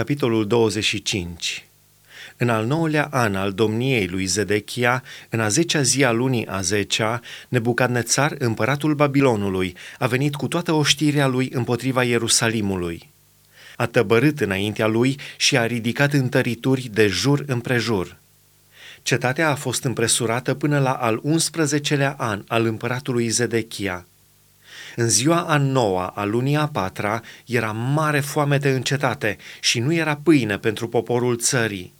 capitolul 25 În al nouălea an al domniei lui Zedechia, în a zecea zi a lunii a zecea, Nebucadnețar, împăratul Babilonului, a venit cu toată oștirea lui împotriva Ierusalimului. A tăbărât înaintea lui și a ridicat întărituri de jur împrejur. Cetatea a fost împresurată până la al 11-lea an al împăratului Zedechia – în ziua a noua, a lunii a patra, era mare foamete în cetate și nu era pâine pentru poporul țării.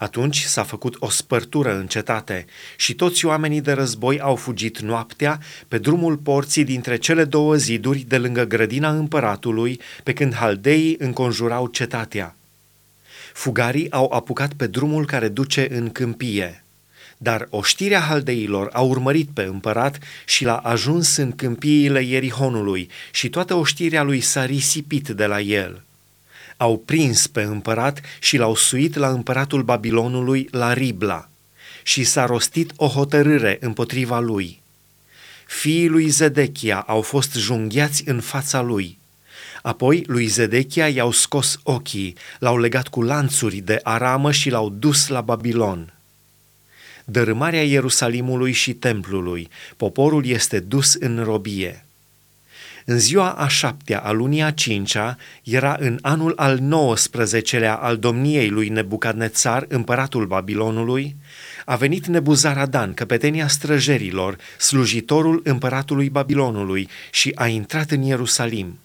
Atunci s-a făcut o spărtură în cetate și toți oamenii de război au fugit noaptea pe drumul porții dintre cele două ziduri de lângă grădina împăratului, pe când haldeii înconjurau cetatea. Fugarii au apucat pe drumul care duce în câmpie. Dar oștirea haldeilor a urmărit pe împărat și l-a ajuns în câmpiile Ierihonului și toată oștirea lui s-a risipit de la el. Au prins pe împărat și l-au suit la împăratul Babilonului la Ribla și s-a rostit o hotărâre împotriva lui. Fiii lui Zedechia au fost junghiați în fața lui. Apoi lui Zedechia i-au scos ochii, l-au legat cu lanțuri de aramă și l-au dus la Babilon dărâmarea Ierusalimului și templului, poporul este dus în robie. În ziua a șaptea a lunii a cincea era în anul al 19-lea al domniei lui Nebucadnețar, împăratul Babilonului, a venit Nebuzaradan, căpetenia străjerilor, slujitorul împăratului Babilonului și a intrat în Ierusalim.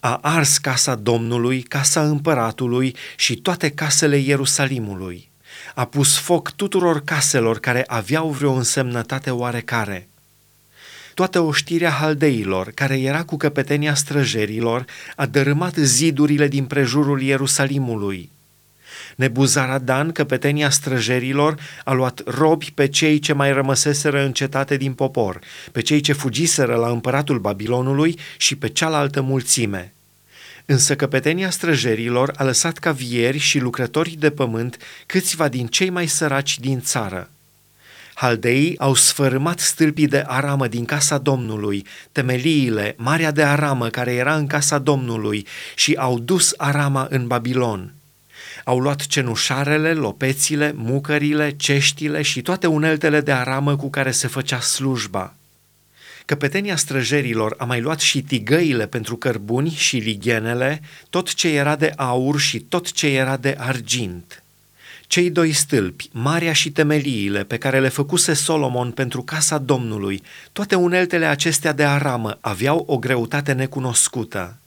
A ars casa Domnului, casa împăratului și toate casele Ierusalimului a pus foc tuturor caselor care aveau vreo însemnătate oarecare. Toată oștirea haldeilor, care era cu căpetenia străjerilor, a dărâmat zidurile din prejurul Ierusalimului. Nebuzaradan, căpetenia străjerilor, a luat robi pe cei ce mai rămăseseră în cetate din popor, pe cei ce fugiseră la împăratul Babilonului și pe cealaltă mulțime – Însă căpetenia străjerilor a lăsat ca vieri și lucrători de pământ câțiva din cei mai săraci din țară. Haldeii au sfărâmat stâlpii de aramă din casa Domnului, temeliile, marea de aramă care era în casa Domnului și au dus arama în Babilon. Au luat cenușarele, lopețile, mucările, ceștile și toate uneltele de aramă cu care se făcea slujba. Căpetenia străjerilor a mai luat și tigăile pentru cărbuni și lighenele, tot ce era de aur și tot ce era de argint. Cei doi stâlpi, marea și temeliile pe care le făcuse Solomon pentru casa Domnului, toate uneltele acestea de aramă aveau o greutate necunoscută.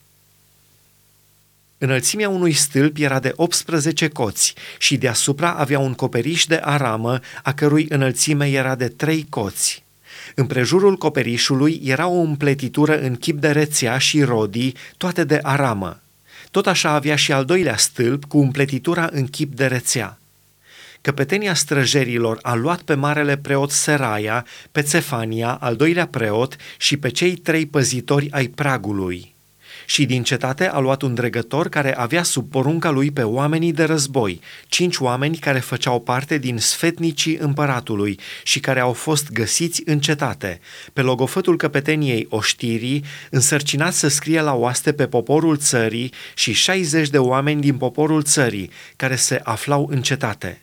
Înălțimea unui stâlp era de 18 coți și deasupra avea un coperiș de aramă, a cărui înălțime era de 3 coți. Împrejurul coperișului era o împletitură în chip de rețea și rodii, toate de aramă. Tot așa avea și al doilea stâlp cu împletitura în chip de rețea. Căpetenia străjerilor a luat pe marele preot Seraia, pe Cefania, al doilea preot, și pe cei trei păzitori ai pragului și din cetate a luat un dregător care avea sub porunca lui pe oamenii de război, cinci oameni care făceau parte din sfetnicii împăratului și care au fost găsiți în cetate, pe logofătul căpeteniei oștirii, însărcinați să scrie la oaste pe poporul țării și 60 de oameni din poporul țării care se aflau în cetate.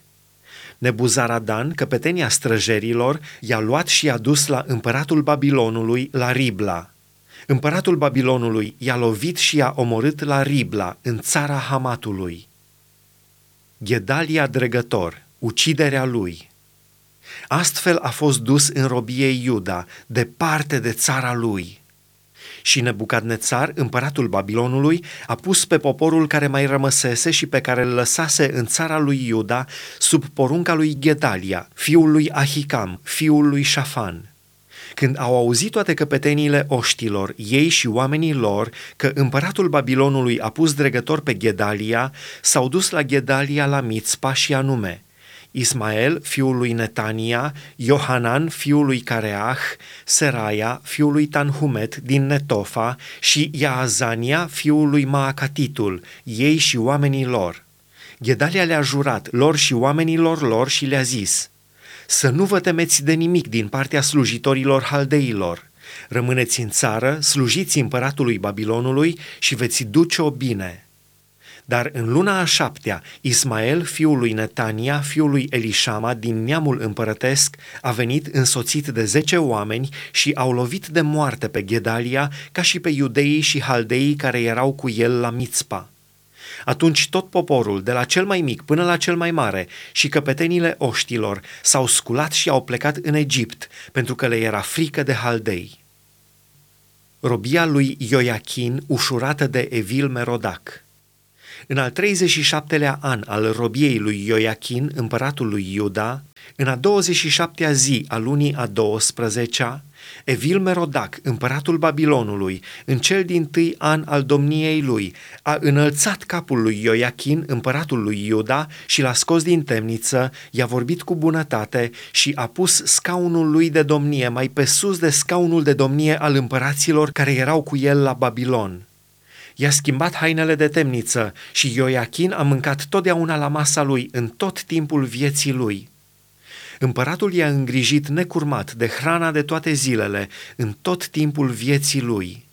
Nebuzaradan, căpetenia străjerilor, i-a luat și i-a dus la împăratul Babilonului, la Ribla, Împăratul Babilonului i-a lovit și i-a omorât la Ribla, în țara Hamatului. Gedalia dregător, uciderea lui. Astfel a fost dus în robie Iuda, departe de țara lui. Și Nebucadnețar, împăratul Babilonului, a pus pe poporul care mai rămăsese și pe care îl lăsase în țara lui Iuda sub porunca lui Gedalia, fiul lui Ahicam, fiul lui Șafan – când au auzit toate căpeteniile oștilor, ei și oamenii lor, că împăratul Babilonului a pus dregător pe Gedalia, s-au dus la Gedalia la Mitzpa și anume Ismael, fiul lui Netania, Iohanan, fiul lui Careah, Seraia, fiul lui Tanhumet din Netofa și Iaazania, fiul lui Maacatitul, ei și oamenii lor. Gedalia le-a jurat lor și oamenilor lor și le-a zis – să nu vă temeți de nimic din partea slujitorilor haldeilor. Rămâneți în țară, slujiți împăratului Babilonului și veți duce-o bine. Dar în luna a șaptea, Ismael, fiul lui Netania, fiul lui Elișama, din neamul împărătesc, a venit însoțit de zece oameni și au lovit de moarte pe Gedalia, ca și pe iudeii și haldeii care erau cu el la Mitzpa. Atunci tot poporul, de la cel mai mic până la cel mai mare, și căpetenile oștilor, s-au sculat și au plecat în Egipt, pentru că le era frică de haldei. Robia lui Ioachin, ușurată de Evil Merodac. În al 37-lea an al robiei lui Ioachin, împăratul lui Iuda, în a 27-a zi a lunii a 12-a, Evil Merodac, împăratul Babilonului, în cel din tâi an al domniei lui, a înălțat capul lui Ioachin, împăratul lui Iuda, și l-a scos din temniță, i-a vorbit cu bunătate și a pus scaunul lui de domnie mai pe sus de scaunul de domnie al împăraților care erau cu el la Babilon. I-a schimbat hainele de temniță și Ioachin a mâncat totdeauna la masa lui în tot timpul vieții lui. Împăratul i-a îngrijit necurmat de hrana de toate zilele, în tot timpul vieții lui.